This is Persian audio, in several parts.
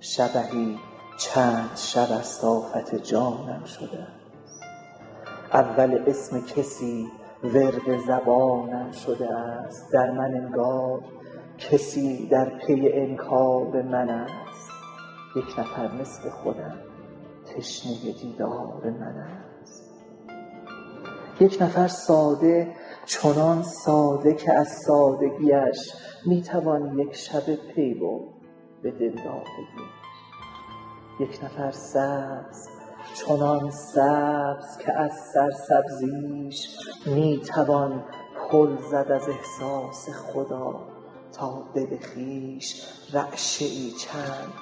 شبهی چند شب است آفت جانم شده اول اسم کسی ورد زبانم شده است. در من انگار کسی در پی انکار من است. یک نفر مثل خودم تشنه دیدار من است. یک نفر ساده چنان ساده که از سادگیش می توان یک شب پی برد. به دلدادگیش یک نفر سبز چنان سبز که از سرسبزیش می توان پل زد از احساس خدا تا دل خویش رعشه ای چند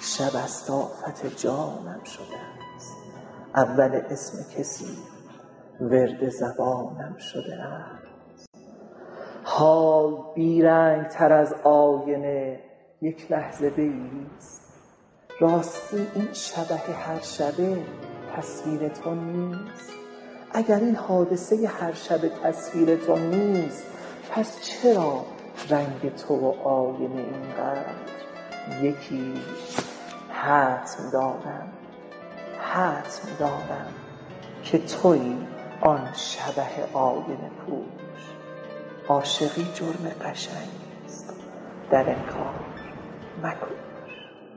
شب است آفت جانم شده است. اول اسم کسی ورد زبانم شده است. حال بی رنگ تر از آینه یک لحظه بایست راستی این شبح هر شبه تصویر تو نیست. اگر این حادثه هر شبه تصویر تو نیست پس چرا رنگ تو و آینه اینقدر یکی؟ حتم دارم حتم دارم که تویی آن شبح آینه پوش. عاشقی جرم قشنگی است. در انکار. 卖。